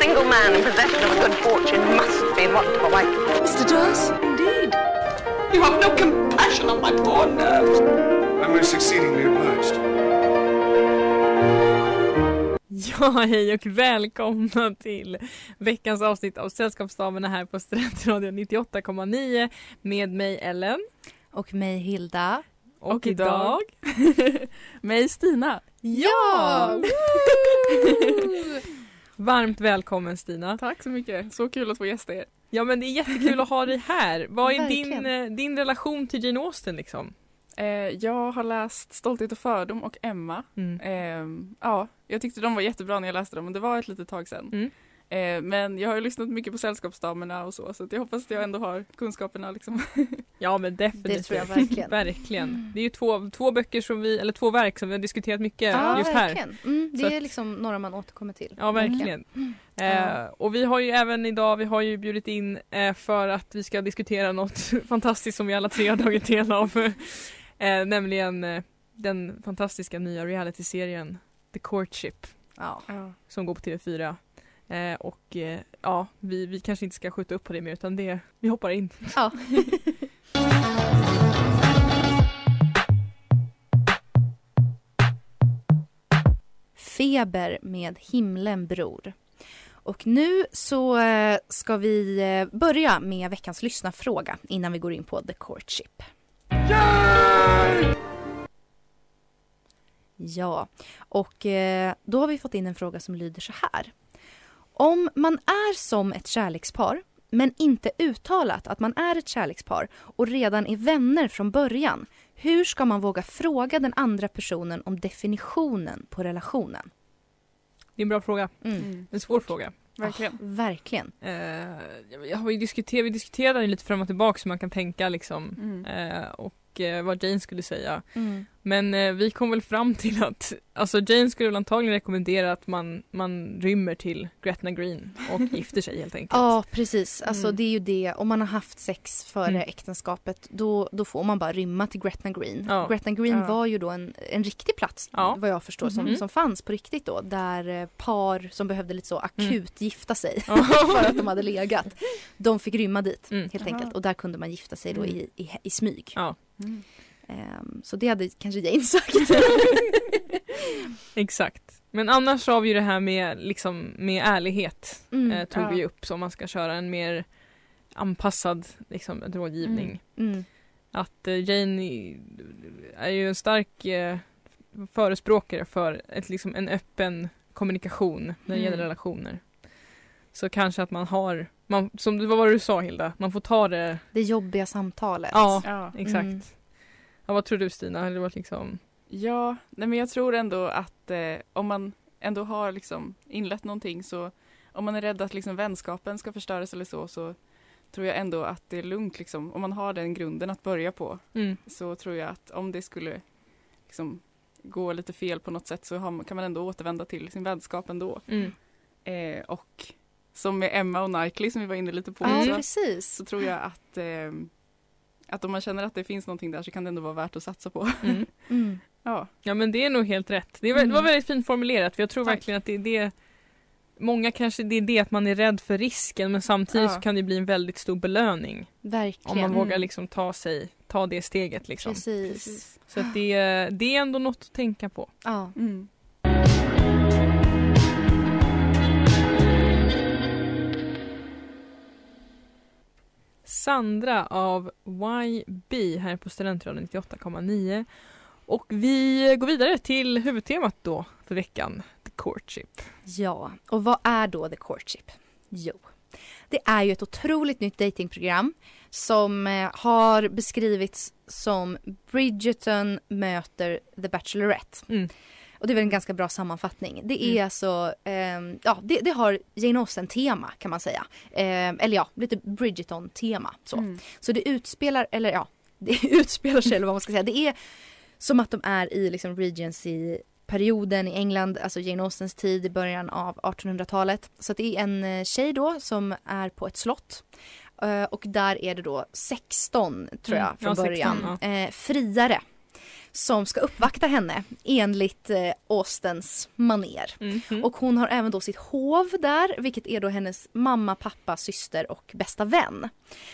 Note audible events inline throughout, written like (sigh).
Single man in possession of good fortune must be what for life. Mr. Dawes? Indeed. You have no compassion on my poor nerves. I'm most exceedingly obliged. Ja, hej och välkomna till veckans avsnitt av Sällskapsdamerna här på Studentradion 98,9 med mig Ellen. Och mig Hilda. Och, Och idag... idag- (laughs) Mig Stina. Ja! (laughs) Varmt välkommen Stina. Tack så mycket. Så kul att få gästa er. Ja men det är jättekul att ha dig här. (laughs) Vad är din, eh, din relation till Jane Austen liksom? Eh, jag har läst Stolthet och fördom och Emma. Mm. Eh, ja, jag tyckte de var jättebra när jag läste dem men det var ett litet tag sedan. Mm. Eh, men jag har ju lyssnat mycket på Sällskapsdamerna och så så att jag hoppas att jag ändå har kunskaperna liksom. (laughs) Ja men definitivt. Det tror jag verkligen. (laughs) Verkligen. Det är ju två, två böcker som vi, eller två verk som vi har diskuterat mycket Ja, just här. verkligen. Mm, Så det är att- liksom några man återkommer till. Ja verkligen. Eh, och vi har ju även idag, vi har ju bjudit in eh, för att vi ska diskutera något (laughs) fantastiskt som vi alla tre har tagit del av. eh, nämligen eh, den fantastiska nya realityserien The Courtship Ja. som går på TV4. Eh, och eh, ja, vi, vi kanske inte ska skjuta upp på det mer utan det, vi hoppar in. (laughs) ja. Feber med himlen bror. Och nu så eh, ska vi eh, börja med veckans lyssnarfråga innan vi går in på The Courtship. Ja, och eh, då har vi fått in en fråga som lyder så här. Om man är som ett kärlekspar men inte uttalat att man är ett kärlekspar och redan är vänner från början. Hur ska man våga fråga den andra personen om definitionen på relationen? Det är en bra fråga, Mm. en svår fråga. Verkligen. Verkligen. Eh, jag har ju diskuterat, vi diskuterade lite fram och tillbaka hur man kan tänka liksom Mm. eh, och eh, vad Jane skulle säga. Mm. Men eh, vi kom väl fram (laughs) till att alltså Jane skulle väl antagligen rekommendera att man, man rymmer till Gretna Green och (laughs) gifter sig helt enkelt. Ja, precis. Alltså, Mm. Det är ju det. Om man har haft sex före Mm. äktenskapet då, då får man bara rymma till Gretna Green. Ja. Gretna Green Ja. var ju då en, en riktig plats Ja. vad jag förstår som, Mhm. som fanns på riktigt då. Där eh, par som behövde lite så akut gifta sig Ja. (laughs) för att de hade legat. De fick rymma dit Mm. helt Aha. enkelt. Och där kunde man gifta sig då Mm. i, i, i smyg. Mm. Ehm, så det hade kanske Jane sagt. (laughs) Exakt. Men annars har vi ju det här med, liksom, med ärlighet. Mm. Eh, tog Ja. vi upp så om man ska köra en mer anpassad liksom, rådgivning. Mm. Att eh, Jane är ju en stark eh, förespråkare för ett, liksom, en öppen kommunikation när det Mm. gäller relationer. Så kanske att man har, man, som det var vad du sa Hilda, man får ta det, Det jobbiga samtalet. ja Ja. exakt. Mm. Ja, vad tror du Stina? Har det varit liksom, Ja, nej men jag tror ändå att eh, om man ändå har liksom inlett någonting så om man är rädd att liksom vänskapen ska förstöras eller så så tror jag ändå att det är lugnt liksom. Om man har den grunden att börja på mm, så tror jag att om det skulle liksom gå lite fel på något sätt så har, kan man ändå återvända till sin vänskap ändå. mm, Eh, och som med Emma och Knightley som vi var inne lite på också, precis. så tror jag att, eh, att om man känner att det finns någonting där så kan det ändå vara värt att satsa på. mm. (laughs) Mm. ja. Ja men det är nog helt rätt. Det, var, det var Mm. väldigt fint formulerat för jag tror Tack. verkligen att det är det Många kanske det är det att man är rädd för risken men samtidigt Ja. så kan det bli en väldigt stor belöning Verkligen. om man vågar Mm. liksom ta sig, ta det steget liksom. Precis. Så att det, det är ändå något att tänka på. Ja. Sandra av YB här på Studentradion 98,9 och vi går vidare till huvudtemat då för veckan, The Courtship. Ja, och vad är då The Courtship? Jo, det är ju ett otroligt nytt datingprogram som eh, har beskrivits som Bridgerton möter The Bachelorette. Mm. Och det är väl en ganska bra sammanfattning. Det är Mm. alltså, ehm, ja det, det har Jane Austen-tema kan man säga. Ehm, eller ja, lite Bridgerton-tema. Så. Mm. så det utspelar, eller ja, (laughs) det utspelar sig eller vad man ska säga. Det är som att de är i liksom Regency-perioden i England, alltså Jane Austens tid i början av 1800-talet. Så det är en eh, tjej då som är på ett slott. Eh, och där är det då 16 tror jag Mm, från ja, 16, början. eh, friare som ska uppvakta henne enligt eh, Austens maner. Mm. Mm. Och hon har även då sitt hov där, vilket är då hennes mamma, pappa, syster och bästa vän.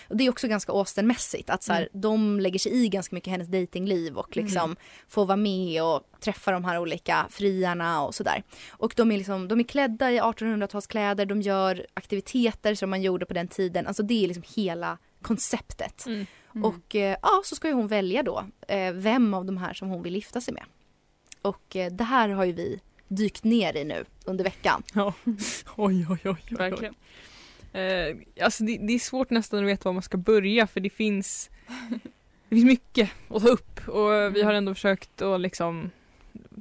Och det är också ganska Austen-mässigt att så här, de lägger sig i ganska mycket hennes datingliv och liksom får vara med och träffa de här olika friarna och sådär. Och de är, liksom, de är klädda i 1800-talskläder, de gör aktiviteter som man gjorde på den tiden. Alltså det är liksom hela konceptet. Mm. Och eh, ja, så ska ju hon välja då eh, vem av de här som hon vill gifta sig med. Och eh, det här har ju vi dykt ner i nu under veckan. Ja. (laughs) Oj, oj, oj. oj, oj. Verkligen. Eh, alltså det, det är svårt nästan att veta var man ska börja för det finns Det finns mycket att ta upp och vi har ändå försökt att liksom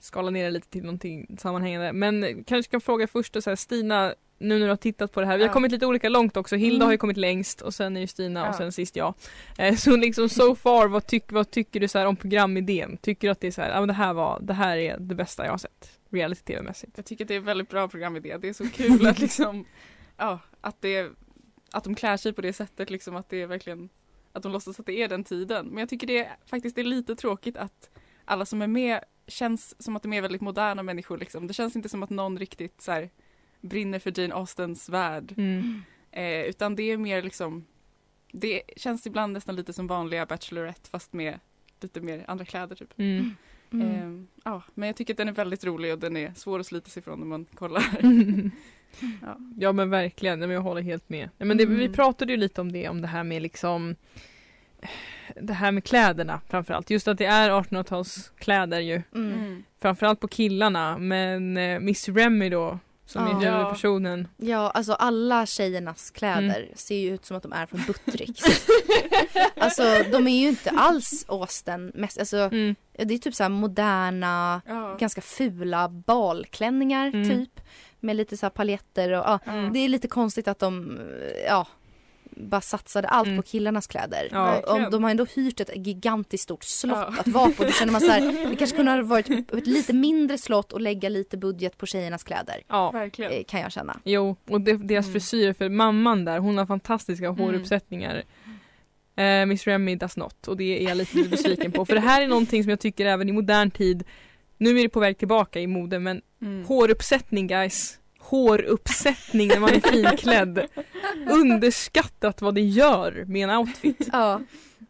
skala ner det lite till någonting sammanhängande. Men kanske kan fråga först och så här, Stina, nu när du har tittat på det här, vi har Ja. kommit lite olika långt också. Hilda Mm. har ju kommit längst och sen är ju Stina och Ja. sen sist jag. Eh, så liksom so far, vad, tyck, vad tycker du så om programidén? Tycker du att det är så här, ja men det här var, det här är det bästa jag har sett reality-tv-mässigt? Jag tycker att det är en väldigt bra programidé. Det är så kul att liksom, (laughs) ja, att det, att de klär sig på det sättet liksom att det är verkligen, att de låtsas att det är den tiden. Men jag tycker det är faktiskt det är lite tråkigt att alla som är med känns som att de är väldigt moderna människor liksom. Det känns inte som att någon riktigt så här brinner för Jane Austens värld. Mm. Eh, utan det är mer liksom, det känns ibland nästan lite som vanliga Bachelorette fast med lite mer andra kläder typ. Mm. Mm. Eh, ja, men jag tycker att den är väldigt rolig och den är svår att slita sig ifrån när man kollar. (laughs) Ja. Ja men verkligen, men jag håller helt med. Men det, Vi Mm. pratade ju lite om det, om det här med liksom Det här med kläderna framförallt. Just att det är 1800-talskläder ju. Mm. Mm. Framförallt på killarna. Men eh, Miss Remy då, som Ja. är huvudpersonen. Ja, alltså alla tjejernas kläder Mm. ser ju ut som att de är från (laughs) Buttricks. alltså de är ju inte alls Austen mest, alltså Mm. det är typ så här moderna, Ja. ganska fula balklänningar Mm. typ. Med lite så här paljetter och ja, Mm. det är lite konstigt att de, ja bara satsade allt Mm. på killarnas kläder. Ja. och, de har ändå hyrt ett gigantiskt stort slott Ja. att vara på. Då känner man så här, (laughs) det kanske kunde ha varit ett lite mindre slott och lägga lite budget på tjejernas kläder. Ja. Verkligen. eh, Kan jag känna. Jo, och det, deras Mm. frisyrer, för mamman där, hon har fantastiska Mm. håruppsättningar. Eh, Miss Remy does not och det är jag lite besviken på. För det här är någonting som jag tycker även i modern tid, nu är det på väg tillbaka i mode, men Mm. håruppsättning guys. Håruppsättning när man är finklädd. Underskattat vad det gör med en outfit. Ja,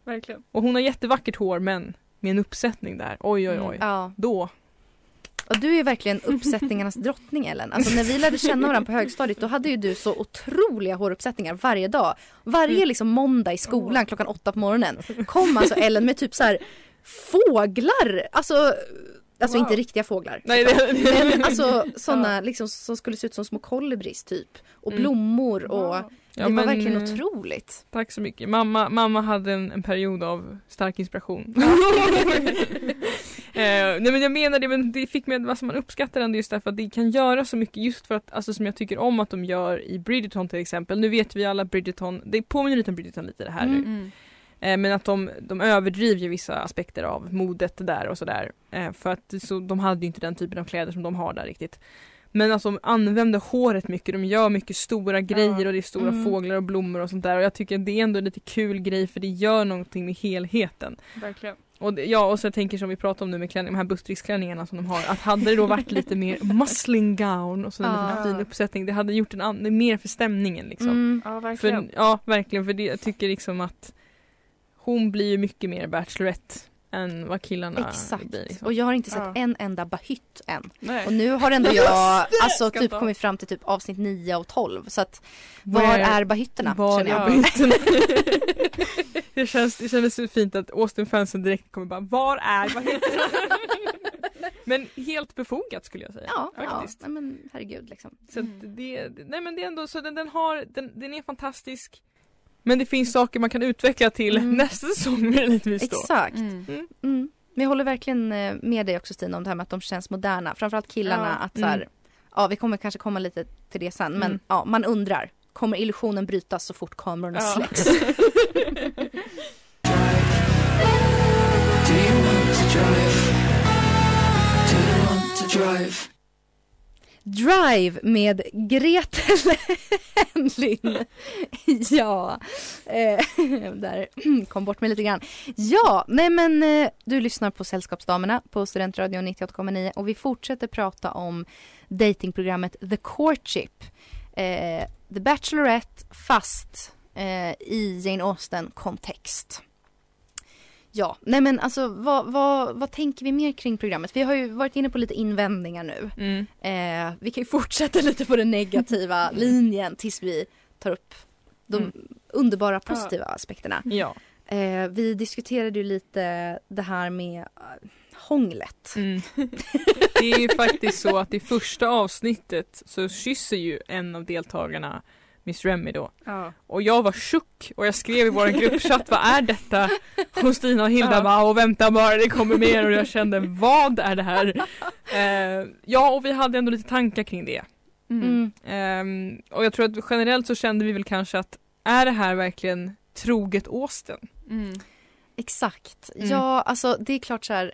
Verkligen. Och hon har jättevackert hår men med en uppsättning där, oj oj oj. ja. Då. Och du är verkligen uppsättningarnas drottning Ellen. Alltså när vi lärde känna varandra på högstadiet då hade ju du så otroliga håruppsättningar varje dag. Varje liksom måndag i skolan klockan åtta på morgonen kom alltså Ellen med typ så här fåglar. Alltså, alltså Wow. inte riktiga fåglar. Nej, det, Men alltså (laughs) sådana liksom som skulle se ut som små kolibris typ. Och Mm. blommor och Wow. det Ja, var men, verkligen eh, otroligt. Tack så mycket. Mamma, mamma hade en, en period av stark inspiration. (laughs) eh, nej men jag menar det, men det fick mig, alltså man uppskattar ändå just därför att det kan göra så mycket just för att, alltså som jag tycker om att de gör i Bridgerton till exempel. Nu vet vi alla Bridgerton, det påminner lite om Bridgerton lite det här nu. Mm. Men att de, de överdriver ju vissa aspekter av modet där och sådär. Eh, för att så, de hade ju inte den typen av kläder som de har där riktigt. Men att de använder håret mycket, de gör mycket stora grejer och det är stora Mm. fåglar och blommor och sånt där. Och jag tycker det är ändå en lite kul grej för det gör någonting med helheten. Verkligen. Och ja, och så tänker som vi pratade om nu med klänning, de här Buttricks-klänningarna som de har. Att hade det då varit lite mer (laughs) musling gown och så en liten fin uppsättning, det hade gjort en mer för stämningen liksom. Mm. Ja, verkligen. För, ja, verkligen. För det, jag tycker liksom att hon blir ju mycket mer Bachelorette än vad killarna Exakt. blir. Liksom. Och jag har inte sett Ja. en enda bahytt än. Nej. Och nu har ändå (laughs) jag alltså typ kommit fram till typ avsnitt 9 och 12. Så att var Where- är bahytterna? Var känner är jag. bahytterna? (laughs) (laughs) det, känns, det kändes så fint att Austin-fansen direkt kommer bara Var är bahytterna? men helt befogat skulle jag säga. Ja, ja. faktiskt. Nej, men herregud liksom. Så Mm. det, nej men det är ändå så den, den har, den, den är fantastisk. Men det finns saker man kan utveckla till Mm. nästa säsong möjligtvis då. Exakt. Mm. Mm. Men jag håller verkligen eh, med dig också Stina om det här med att de känns moderna. Framförallt killarna Ja. att så här, Mm. ja vi kommer kanske komma lite till det sen men Mm. ja man undrar. Kommer illusionen brytas så fort kamerorna Ja. släcks? (laughs) Drive Drive med Gretel (laughs) Henlyn. Ja, eh, (laughs) där kom bort mig lite grann. Ja, nej men eh, du lyssnar på Sällskapsdamerna på Studentradion 98,9 och vi fortsätter prata om datingprogrammet The Courtship. Eh, The Bachelorette fast eh, i Jane Austen-kontext. Ja, nej men alltså vad, vad, vad tänker vi mer kring programmet? Vi har ju varit inne på lite invändningar nu. Mm. Eh, vi kan ju (laughs) fortsätta lite på den negativa (laughs) linjen tills vi tar upp de Mm. underbara positiva aspekterna. Ja. Eh, vi diskuterade ju lite det här med eh, hånglet. Mm. (laughs) Det är ju faktiskt så att i första avsnittet så kysser ju en av deltagarna Miss Remy då. Ja. Och jag var tjock och jag skrev i vår gruppchatt vad är detta? Och Stina och Hilda Ja. bara och vänta bara det kommer mer och jag kände vad är det här? (laughs) Eh, ja och vi hade ändå lite tankar kring det. Mm. Mm. Ehm, och jag tror att generellt så kände vi väl kanske att är det här verkligen troget Austen? Mm. Exakt. Mm. Ja, alltså det är klart så här.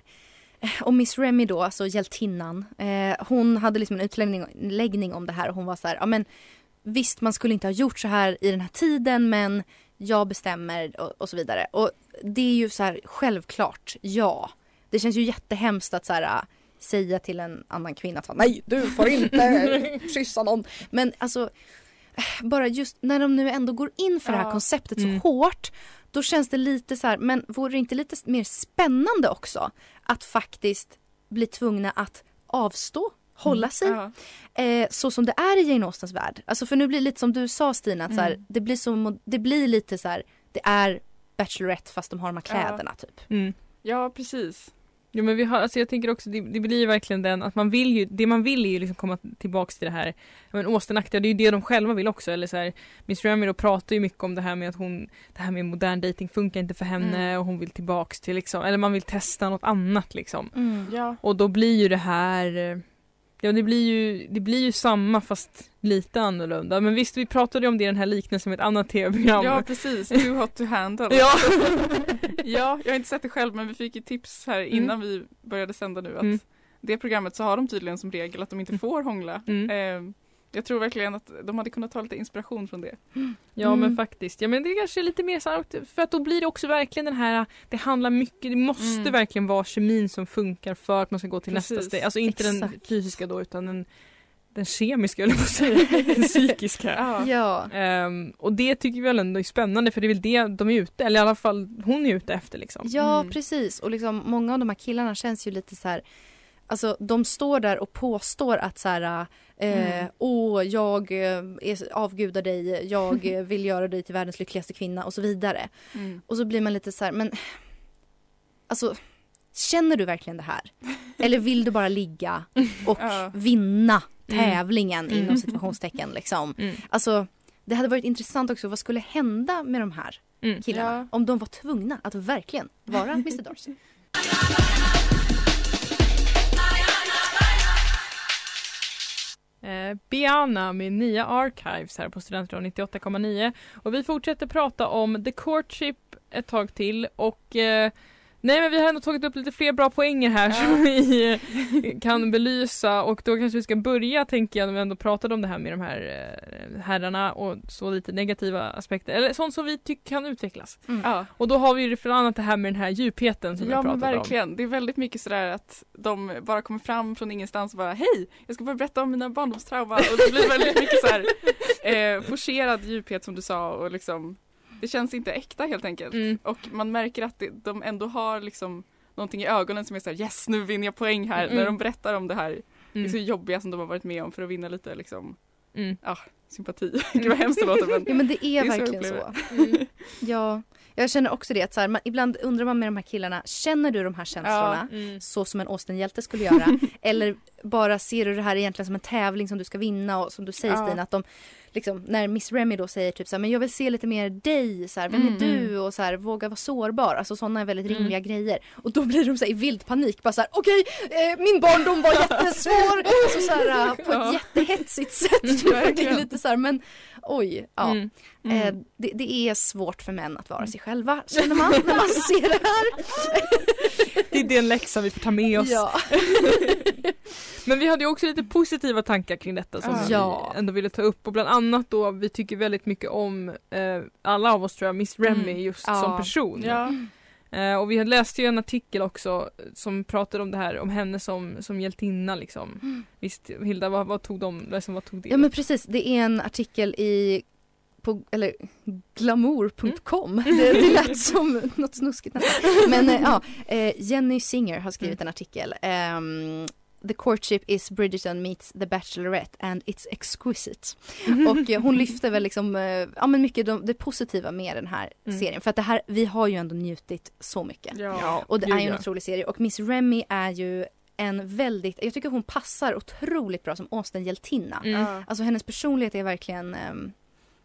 eh, Och Miss Remy då, alltså hjältinnan, eh, hon hade liksom en utläggning läggning om det här och hon var så här, ja men visst man skulle inte ha gjort så här i den här tiden men jag bestämmer och, och så vidare. Och det är ju så här självklart, ja. Det känns ju jättehemskt att så här äh, säga till en annan kvinna att nej du får inte (laughs) kyssa någon. Men alltså eh, bara just när de nu ändå går in för det här Ja. konceptet Mm. så hårt då känns det lite så här, men vore det inte lite mer spännande också att faktiskt bli tvungna att avstå, hålla sig Ja. eh, så som det är i Jane Austens värld. Alltså för nu blir det lite som du sa Stina, att så här, Mm. det, blir så, det blir lite så här, det är Bachelorette fast de har de här Ja. kläderna typ. Mm. ja, precis. Jo men vi har, alltså jag tänker också, det, det blir ju verkligen den att man vill ju, det man vill är ju liksom komma tillbaks till det här, men Austenaktiga, det är ju det de själva vill också, eller så här, Miss Remy då pratar ju mycket om det här med att hon, det här med modern dating funkar inte för henne Mm. och hon vill tillbaks till liksom, eller man vill testa något annat liksom. Ja. Och då blir ju det här, eh, ja det blir ju, det blir ju samma fast lite annorlunda. Men visst vi pratade ju om det i den här liknelsen med ett annat tv-program. ja, precis. Too hot to handle. Ja. (laughs) ja, jag har inte sett det själv men vi fick ju tips här innan vi började sända nu att Mm. det programmet så har de tydligen som regel att de inte får hångla. Mm. Eh, jag tror verkligen att de hade kunnat ta lite inspiration från det. Ja Mm. men faktiskt, ja men det är kanske lite mer sant för att då blir det också verkligen den här, det handlar mycket, det måste Mm. verkligen vara kemin som funkar för att man ska gå till nästa Precis. steg. Alltså inte den Exakt. fysiska då utan den, den kemiska eller vad säger (laughs) den psykiska. Ja. Ja. Ehm, och det tycker vi väl ändå är spännande för det är väl det de är ute, eller i alla fall hon är ute efter liksom. Ja, Mm. precis. Och liksom, många av de här killarna känns ju lite så här Alltså de står där och påstår att så här, eh, Mm. åh jag eh, är, avgudar dig, jag eh, (laughs) vill göra dig till världens lyckligaste kvinna och så vidare. Mm. Och så blir man lite så här, men alltså känner du verkligen det här? Eller vill du bara ligga (laughs) och Ja. vinna Mm. tävlingen Mm. inom situationstecken liksom? (laughs) Mm. Alltså det hade varit intressant också, vad skulle hända med de här Mm. killarna Ja. om de var tvungna att verkligen vara Mr Darcy? Eh, Biana med nya Archives här på Studentradion 98,9 och vi fortsätter prata om The Courtship ett tag till. Och eh, Nej men vi har ändå tagit upp lite fler bra poänger här Ja. som vi eh, kan belysa och då kanske vi ska börja tänker jag när vi ändå pratade om det här med de här eh, herrarna och så lite negativa aspekter eller sånt som vi tycker kan utvecklas. Ja. Och då har vi ju bland annat det här med den här djupheten som vi Ja men pratat om. verkligen. Det är väldigt mycket sådär att de bara kommer fram från ingenstans och bara hej, jag ska bara berätta om mina barndomstrauman och det blir väldigt mycket så här (laughs) eh, forcerad djuphet som du sa och liksom det känns inte äkta helt enkelt. Mm. Och man märker att det, de ändå har liksom någonting i ögonen som är såhär yes nu vinner jag poäng här Mm. när de berättar om det här Mm. liksom jobbiga som de har varit med om för att vinna lite liksom Mm. sympati. (laughs) Gud vad hemskt det låter men Ja men det är Det är så verkligen så. upplever Ja, Jag känner också det att så här, man, ibland undrar man med de här killarna, känner du de här känslorna? Mm. Så som en Austen-hjälte skulle göra? (laughs) Eller bara ser du det här egentligen som en tävling som du ska vinna och som du säger Ja. Stina att de liksom, när Miss Remy då säger typ så här, men jag vill se lite mer dig, så här, vem Mm, är du? Och så här, våga vara sårbar, alltså sådana är väldigt Mm. rimliga grejer. Och då blir de så här, i vild panik, bara så här, okej, eh, min barndom var jättesvår, alltså, så här, eh, på ett jättehetsigt sätt. Typ. Det är lite så här, men oj, ja. Mm. Eh, det, det är svårt för män att vara sig själva, känner man när man ser det här. Det är den läxan vi får ta med oss. Ja. (laughs) Men vi hade ju också lite positiva tankar kring detta som Ja. vi ändå ville ta upp och bland annat då vi tycker väldigt mycket om eh, alla av oss tror jag, Miss Remy Mm. just Ja. som person. Ja. Eh, och vi läste ju en artikel också som pratade om det här, om henne som, som hjältinna liksom. Visst Hilda, vad, vad tog de, liksom, vad tog det? ja men precis, det är en artikel i på, eller glamour.com. Det, det lät som något snuskigt nästan. (laughs) Men eh, ja, eh, Jenny Singer har skrivit en artikel. ehm, The courtship is Bridgerton meets The Bachelorette and it's exquisite. Och eh, hon lyfter väl liksom, eh, ja men mycket de, det positiva med den här Mm. serien. För att det här, vi har ju ändå njutit så mycket. Ja. Och det är ju en otrolig serie och Miss Remy är ju en väldigt, jag tycker hon passar otroligt bra som Austen-hjältinna. Mm. Ja. Alltså hennes personlighet är verkligen, ehm,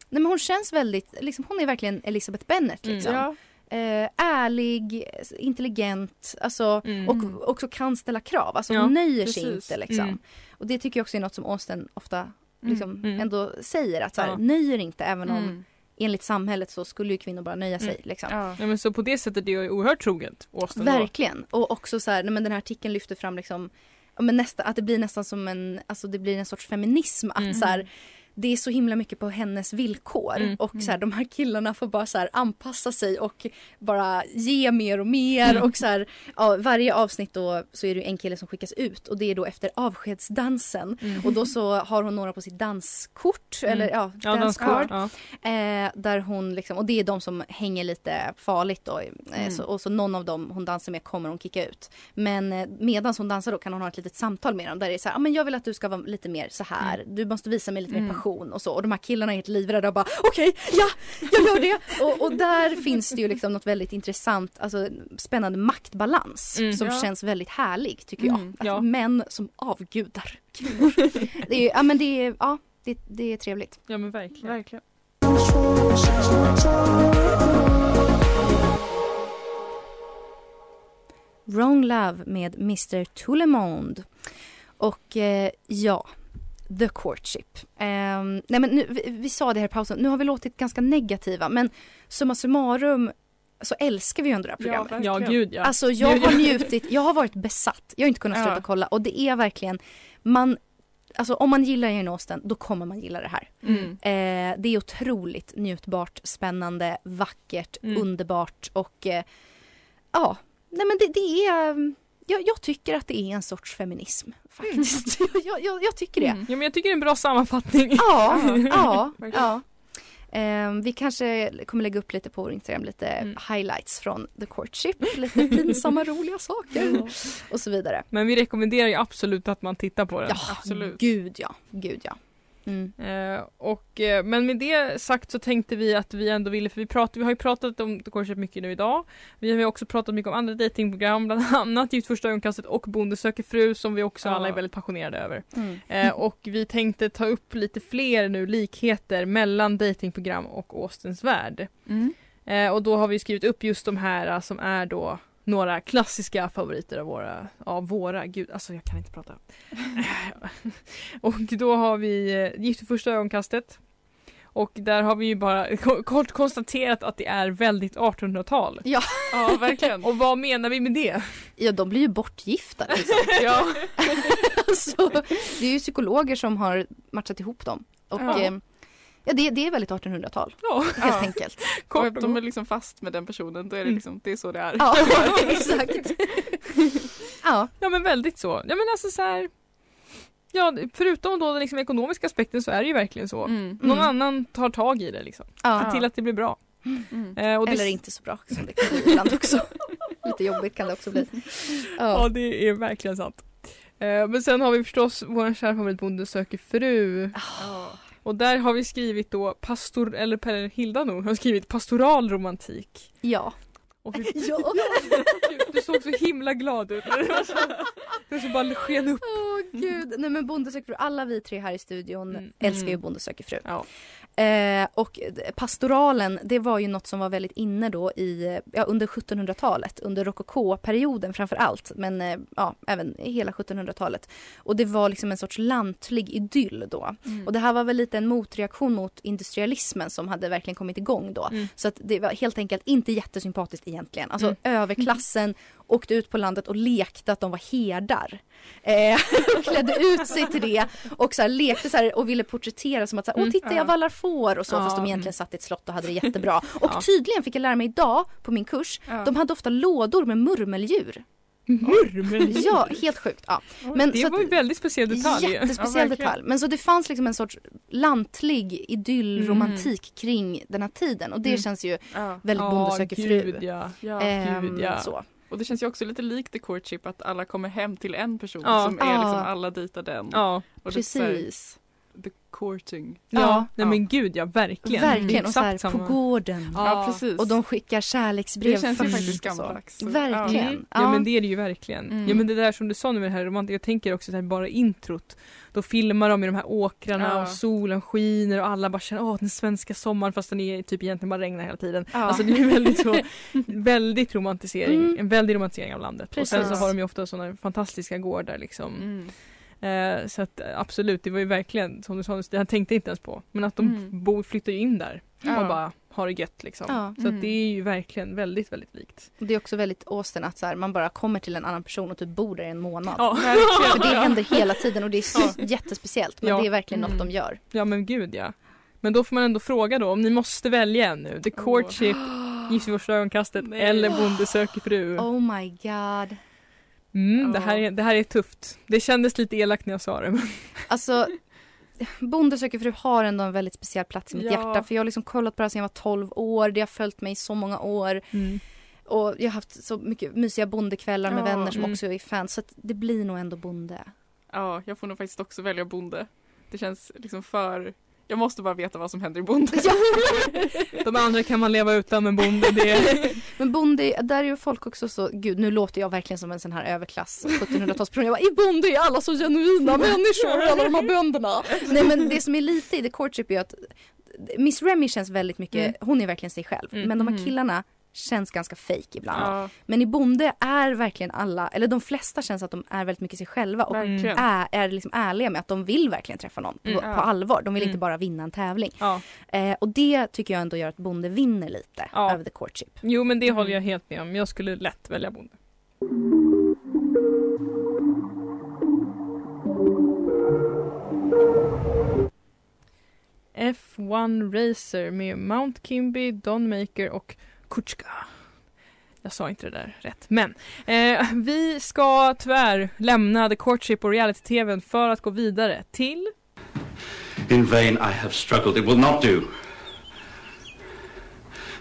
nej men hon känns väldigt, liksom, hon är verkligen Elizabeth Bennet Mm. liksom. Ja. Eh, ärlig, intelligent, alltså Mm. och också kan ställa krav. Alltså Ja, hon nöjer sig precis. inte liksom. Mm. Och det tycker jag också är något som Austen ofta liksom Mm. ändå säger att så här, Ja. nöjer inte även om Mm. enligt samhället så skulle ju kvinnor bara nöja sig Mm. liksom. Ja. Ja, men så på det sättet är det ju oerhört troget Austen då. Verkligen. Och också så här, nej, men den här artikeln lyfter fram liksom, men nästa, att det blir nästan som en, alltså det blir en sorts feminism att Mm. så här, det är så himla mycket på hennes villkor Mm. och så här, de här killarna får bara så här anpassa sig och bara ge mer och mer Mm. och så här, ja, varje avsnitt då så är det en kille som skickas ut och det är då efter avskedsdansen Mm. och då så har hon några på sitt danskort Mm. eller ja, Ja, danskort. Ja. Eh, där hon liksom, och det är de som hänger lite farligt då. Eh, Mm. så, och så någon av dem hon dansar med kommer hon kicka ut. Men eh, medan hon dansar då kan hon ha ett litet samtal med dem där det är så här, ah, men jag vill att du ska vara lite mer så här. Du måste visa mig lite mer Mm. Passion och så. Och de här killarna är helt livrädda och bara okej, ja, jag gör det. och, och där (laughs) finns det ju liksom något väldigt intressant, alltså spännande maktbalans Mm. som Ja. känns väldigt härlig tycker jag. Mm, ja. Män som avgudar kvinnor. det är, ja men det är, ja, det, det är trevligt. ja men verkligen. Verkligen. Wrong Love med Mr. Toulemonde. Och eh, ja, The Courtship. Ehm, nej men nu, vi, vi sa det här i pausen, nu har vi låtit ganska negativa men summa summarum så älskar vi ju ändå det här programmet. Ja, Ja gud ja. Alltså jag har njutit, jag har varit besatt. Jag har inte kunnat sluta Ja. kolla och det är verkligen, man, alltså om man gillar Jane Austen då kommer man gilla det här. Mm. Eh, det är otroligt njutbart, spännande, vackert, Mm. underbart och eh, ja, nej men det, det är jag, jag tycker att det är en sorts feminism faktiskt. (laughs) jag, jag, jag tycker det. Mm. Ja men jag tycker det är en bra sammanfattning. Ja, Ja, (laughs) ja. Ehm, vi kanske kommer lägga upp lite på vår Instagram, lite Mm. highlights från the courtship, lite pinsamma (laughs) roliga saker och så vidare. Men vi rekommenderar ju absolut att man tittar på den. Ja, absolut. gud ja, gud ja. Mm. Eh, och, eh, men med det sagt så tänkte vi att vi ändå ville, för vi, pratar, vi har ju pratat om Courtship mycket nu idag. Vi har ju också pratat mycket om andra datingprogram, bland (laughs) annat Gift första ögonkastet och Bonde söker fru som vi också Ja. alla är väldigt passionerade över. Mm. Eh, och vi tänkte ta upp lite fler nu likheter mellan datingprogram och Austens värld. Mm. Eh, och då har vi skrivit upp just de här eh, som är då några klassiska favoriter av våra, av våra, gud alltså jag kan inte prata. (laughs) och då har vi eh, Gift vid första ögonkastet. Och där har vi ju bara ko- kort konstaterat att det är väldigt 1800-tal. Ja, verkligen. Och vad menar vi med det? Ja, de blir ju bortgifta liksom. (laughs) ja. alltså, det är ju psykologer som har matchat ihop dem. Och Ja. eh, ja, det, det är väldigt 1800-tal Ja, helt Ja. enkelt. Kort och de är liksom fast med den personen, då är det Mm. liksom, det är så det är. Ja, (laughs) (laughs) exakt. ja, Ja men väldigt så. Ja men alltså så här. Ja förutom då den liksom ekonomiska aspekten så är det ju verkligen så. Mm. Någon Mm. annan tar tag i det liksom. ja. Se till att det blir bra. Mm. Eh, och det, Eller inte så bra som det kan bli ibland också. (laughs) Lite jobbigt kan det också bli. Ja Ja. det är verkligen sant. Eh, men sen har vi förstås vår kära favorit Bonde söker fru. Ja. Och där har vi skrivit då pastor, eller Per Hilda nog, har skrivit pastoral romantik. Ja. Och vi, (laughs) (laughs) ja. du såg så himla glad ut. Det var så, det var så bara sken upp. Åh gud. Nej men Bonde söker fru, alla vi tre här i studion Mm. älskar ju Mm. Bonde söker fru. Ja. Eh, och pastoralen, det var ju något som var väldigt inne då i, ja, under 1700-talet, under rokoko-perioden framför allt, men eh, ja, även hela 1700-talet. Och det var liksom en sorts lantlig idyll då. Mm. Och det här var väl lite en motreaktion mot industrialismen som hade verkligen kommit igång då. Mm. Så att det var helt enkelt inte jättesympatiskt egentligen. Alltså Mm. överklassen åkte ut på landet och lekte att de var herdar. Eh, (laughs) klädde ut sig till det och så här, lekte så här, och ville porträttera som att så här, åh Mm. titta jag Ja. vallar får och så Ja, fast de mm. egentligen satt i ett slott och hade det jättebra. Och Ja. tydligen fick jag lära mig idag på min kurs, Ja. de hade ofta lådor med murmeldjur. Murmeldjur. Ja, helt sjukt. Ja. Men det så var ju väldigt speciell detalj. Jättespeciell Ja, detalj. Men så det fanns liksom en sorts lantlig idyll, Mm. kring den här tiden och det Mm. känns ju Ja. väldigt Bonde söker fru. gud, ja. Ja. Ehm, gud, ja. så. Och det känns ju också lite likt The Courtship att alla kommer hem till en person Ja. som är liksom alla dejtar den. Ja, Och Precis. Courting. ja. Ja. nej Ja. men gud ja, verkligen. Verkligen. Och så här, på gården. Ja, precis. Och de skickar kärleksbrev det känns ju först faktiskt och så. gammaldags. Verkligen. Mm. Ja. men det är det ju verkligen. Mm. Ja men det där som du sa nu med det här romantiska, jag tänker också så här, bara introt. Då filmar de i de här åkrarna Ja. och solen skiner och alla bara känner åh den svenska sommaren fast den är typ egentligen bara regnar hela tiden. Ja. Alltså det är väldigt så, väldigt romantisering, Mm. en väldig romantisering av landet. Och sen så Precis. har de ju ofta sådana fantastiska gårdar liksom. Mm. Eh, så att absolut, det var ju verkligen som du sa, jag tänkte inte ens på. Men att de Mm. bor, flyttar ju in där Ja. och bara har det gött liksom. Ja. Så Mm. att det är ju verkligen väldigt, väldigt likt. Det är också väldigt Austin att så här, man bara kommer till en annan person och typ bor där i en månad. Ja, För det händer hela tiden och det är så jättespeciellt men Ja. det är verkligen något Mm. de gör. Ja men gud ja. Men då får man ändå fråga då om ni måste välja en nu. The Courtship, Gift vid första ögonkastet Nej. eller Bonde söker fru. Oh my god. Mm, det, här är, det här är tufft. Det kändes lite elakt när jag sa det. Men... Alltså Bonde söker fru har ändå en väldigt speciell plats i mitt Ja. hjärta för jag har liksom kollat på det här sedan jag var 12 år, det har följt mig i så många år och jag har haft så mycket mysiga bondekvällar med Ja, vänner som mm. också är fans så att det blir nog ändå Bonde. Ja, jag får nog faktiskt också välja bonde. Det känns liksom för... Jag måste bara veta vad som händer i bonde. (laughs) De andra kan man leva utan men Bonde det (laughs) Men Bonde, där är ju folk också så, gud nu låter jag verkligen som en sån här överklass 1700-talsperson. Jag bara, i Bonde är alla så genuina människor, alla de här bönderna. Nej men det som är lite i The Courtship är att Miss Remy känns väldigt mycket, Mm. hon är verkligen sig själv. Mm. Men de här Mm. killarna känns ganska fake ibland. Ja, Men i Bonde är verkligen alla, eller de flesta känns att de är väldigt mycket sig själva och verkligen. är, är liksom ärliga med att de vill verkligen träffa någon på, Mm. på Ja. allvar. De vill Mm. inte bara vinna en tävling. Ja. Eh, och det tycker jag ändå gör att Bonde vinner lite över The Courtship. Jo men det Mm. håller jag helt med om. Jag skulle lätt välja Bonde. F1 Racer med Mount Kimby, Don Maker och Kutschka. Jag sa inte det där rätt. Men eh, vi ska tyvärr lämna The Courtship och reality-tvn för att gå vidare till In vain I have struggled. It will not do.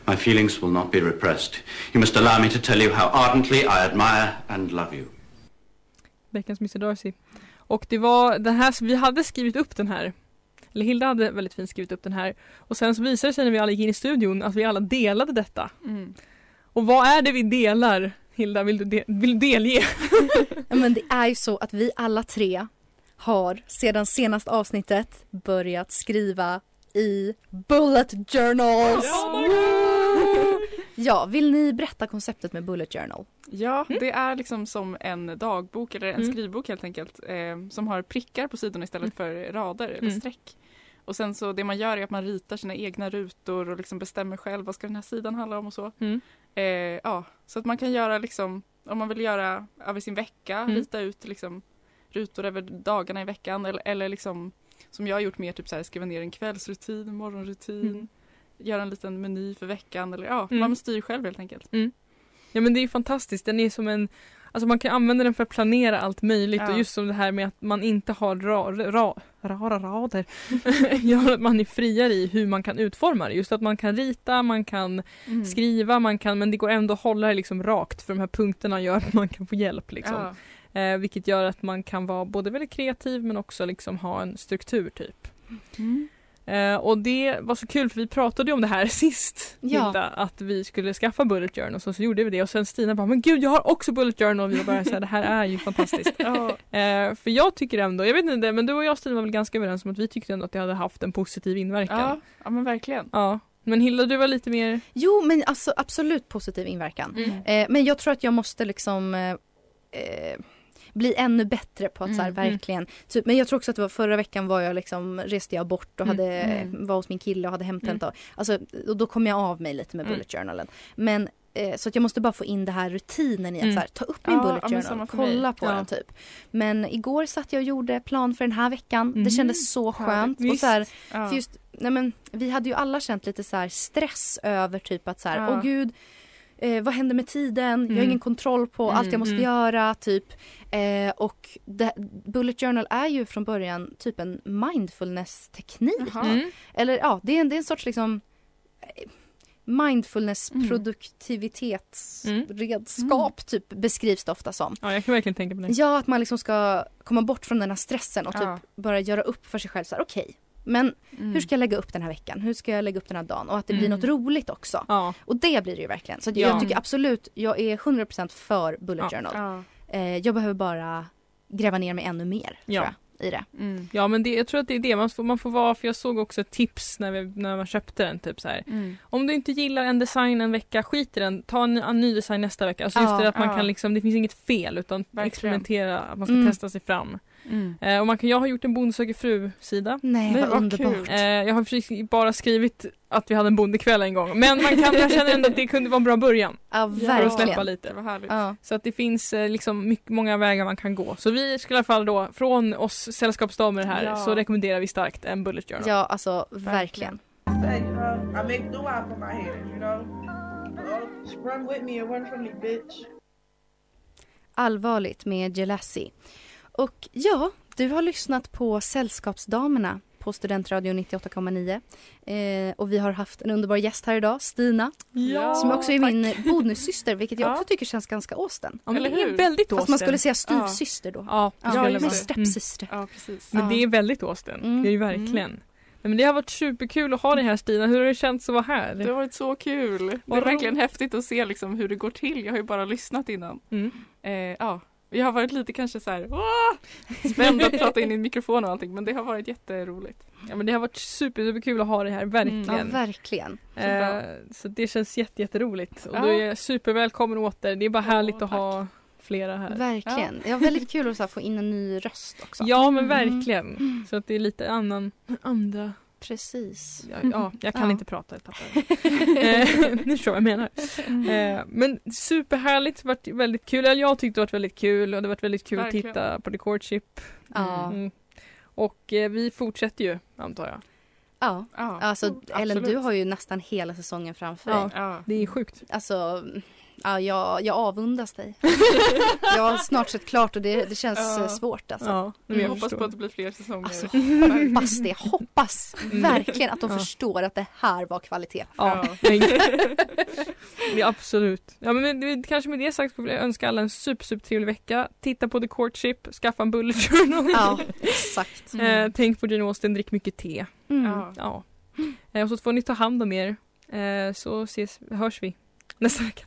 My feelings will not be repressed. You must allow me to tell you how ardently I admire and love you. veckans Mr Darcy. Och det var den här, vi hade skrivit upp den här. Eller Hilda hade väldigt fint skrivit upp den här. Och sen så visade det sig när vi alla gick in i studion att vi alla delade detta. Mm. Och vad är det vi delar? Hilda, vill du, de, vill du delge? (laughs) Ja, men det är ju så att vi alla tre har sedan senaste avsnittet börjat skriva i bullet journals. Ja, vill ni berätta konceptet med bullet journal? Ja, det är liksom som en dagbok eller en Mm. skrivbok helt enkelt. Eh, som har prickar på sidorna istället för rader eller Mm. streck. Och sen så det man gör är att man ritar sina egna rutor och liksom bestämmer själv vad ska den här sidan handla om och så. Mm. Eh, ja, så att man kan göra liksom om man vill göra över sin vecka, Mm. rita ut liksom rutor över dagarna i veckan eller, eller liksom som jag har gjort mer typ så här skriva ner en kvällsrutin, morgonrutin, Mm. göra en liten meny för veckan eller ja, Mm. man styr själv helt enkelt. Ja men det är fantastiskt, den är som en Alltså man kan använda den för att planera allt möjligt Ja. och just som det här med att man inte har ra, ra, rara rader (laughs) gör att man är friare i hur man kan utforma det. Just att man kan rita, man kan Mm. skriva, man kan, men det går ändå att hålla det liksom rakt för de här punkterna gör att man kan få hjälp liksom. Ja. Eh, vilket gör att man kan vara både väldigt kreativ men också liksom ha en struktur typ. Mm. Eh, och det var så kul för vi pratade ju om det här (laughs) sist Ja. Hilda, att vi skulle skaffa bullet journals och så gjorde vi det och sen Stina bara men gud jag har också bullet journal och vi bara såhär det här är ju fantastiskt. (laughs) Ja. Eh, för jag tycker ändå, jag vet inte men du och jag Stina var väl ganska överens om att vi tyckte ändå att det hade haft en positiv inverkan. Ja, ja men verkligen. Ja. Men Hilda du var lite mer, Jo, men alltså absolut positiv inverkan. Mm. Eh, men jag tror att jag måste liksom eh, eh, bli ännu bättre på att så här, Mm, mm. verkligen. Typ, men jag tror också att det var förra veckan var jag liksom, reste jag bort och Mm, hade, mm. var hos min kille och hade hemtenta. Alltså, och då kom jag av mig lite med Mm. bullet journalen. Men eh, så att jag måste bara få in det här rutinen i att Mm. så här, ta upp min Ja, bullet ja, journal, mig. kolla på Ja. den typ. Men igår satt jag och gjorde plan för den här veckan. Mm. Det kändes så skönt. Och Visst. så här, Ja. för just, nej men, vi hade ju alla känt lite så här stress över typ att så här, Ja. åh gud, eh, vad händer med tiden? Jag har Mm. ingen kontroll på allt jag måste Mm. göra typ. Eh, och det, Bullet Journal är ju från början typ en mindfulness-teknik. Mm. Eller ja, det är en, det är en sorts liksom eh, mindfulness Mm. produktivitetsredskap typ beskrivs det ofta som. ja jag kan verkligen tänka på det. Ja, att man liksom ska komma bort från den här stressen och typ Ja. bara göra upp för sig själv så här okej, men Mm. hur ska jag lägga upp den här veckan? Hur ska jag lägga upp den här dagen? Och att det blir Mm. något roligt också. Ja. Och det blir det ju verkligen. Så Ja. jag tycker absolut, jag är 100% för Bullet Ja. Journal. Eh, jag behöver bara gräva ner mig ännu mer Ja. tror jag, i det. Mm. Ja men det, jag tror att det är det man får, man får vara, för jag såg också ett tips när, vi, när man köpte den typ så här. Mm. Om du inte gillar en design en vecka, skit i den, ta en, en ny design nästa vecka. Alltså just Ja, det att man ja. kan liksom, det finns inget fel utan Verkligen. experimentera, att man ska Mm. testa sig fram. Mm. Eh, och man kan, jag har gjort en Bonde söker fru-sida. Nej, Nej, vad vad underbart. kul. Eh, jag har precis bara skrivit att vi hade en bondekväll en gång. Men man kan, jag känner ändå att det kunde vara en bra början. (laughs) Ja, För att släppa verkligen. lite. Var härligt. Ja. Så att det finns eh, liksom mycket, många vägar man kan gå. Så vi skulle i alla fall då, från oss sällskapsdamer här, Ja. så rekommenderar vi starkt en bullet journal. ja, alltså verkligen. Allvarligt med Jelassi. Och ja, du har lyssnat på Sällskapsdamerna på Studentradion 98,9. Eh, och vi har haft en underbar gäst här idag, Stina, Ja, som också är min bonussyster, vilket jag Ja. också tycker känns ganska Austen. Ja, men Eller det är hur? väldigt Fast man skulle säga styvsyster då. Ja, det Ja, nej, det. stepsyster. Ja, precis. Men Ja. det är väldigt Austen. Mm. Det är ju verkligen. Nej, men det har varit superkul att ha dig här Stina. Hur har det känts att vara här? Det har varit så kul. Det Vad är verkligen häftigt att se liksom hur det går till. Jag har ju bara lyssnat innan. Mm. Eh, ja, jag har varit lite kanske så här, "Åh!" spänd att prata in i en mikrofon och allting men det har varit jätteroligt. Ja, men det har varit super, super kul att ha dig här, Ja, verkligen. verkligen. Eh, så det känns jätte, jätteroligt. Och Ja. du är supervälkommen åter. Det är bara Ja, härligt att tack. ha flera här. Verkligen. Det var väldigt kul att så här, få in en ny röst också. Ja men Mm. verkligen. Så att det är lite annan, andra, Precis. ja, ja jag kan Ja. inte prata, (laughs) eh, (laughs) Ni förstår vad jag menar. Eh, men superhärligt, varit väldigt kul. Eller jag tyckte det varit väldigt kul och det varit väldigt kul Verkligen. att titta på The Courtship. Ja. Mm. Och eh, vi fortsätter ju antar jag. Ja. Ja, Alltså, Ellen, absolut. du har ju nästan hela säsongen framför Ja. dig. Ja. Det är sjukt. Alltså, ja, jag, jag avundas dig. (laughs) jag har snart sett klart och det, det känns Ja. eh, svårt alltså. Ja, men Jag jag hoppas på att det blir fler säsonger. Alltså, (laughs) hoppas det, hoppas verkligen att de Ja. förstår att det här var kvalitet. Ja, Ja. (laughs) det är absolut. Ja, men det, kanske med det sagt skulle jag önska alla en super, super trevlig vecka. Titta på The Courtship, skaffa en bullet journal. Ja, exakt. Eh, tänk på Jane Austen, drick mycket te. Mm. Ja. Ja. Eh, och så får ni ta hand om er. Eh, så ses, hörs vi nästa vecka.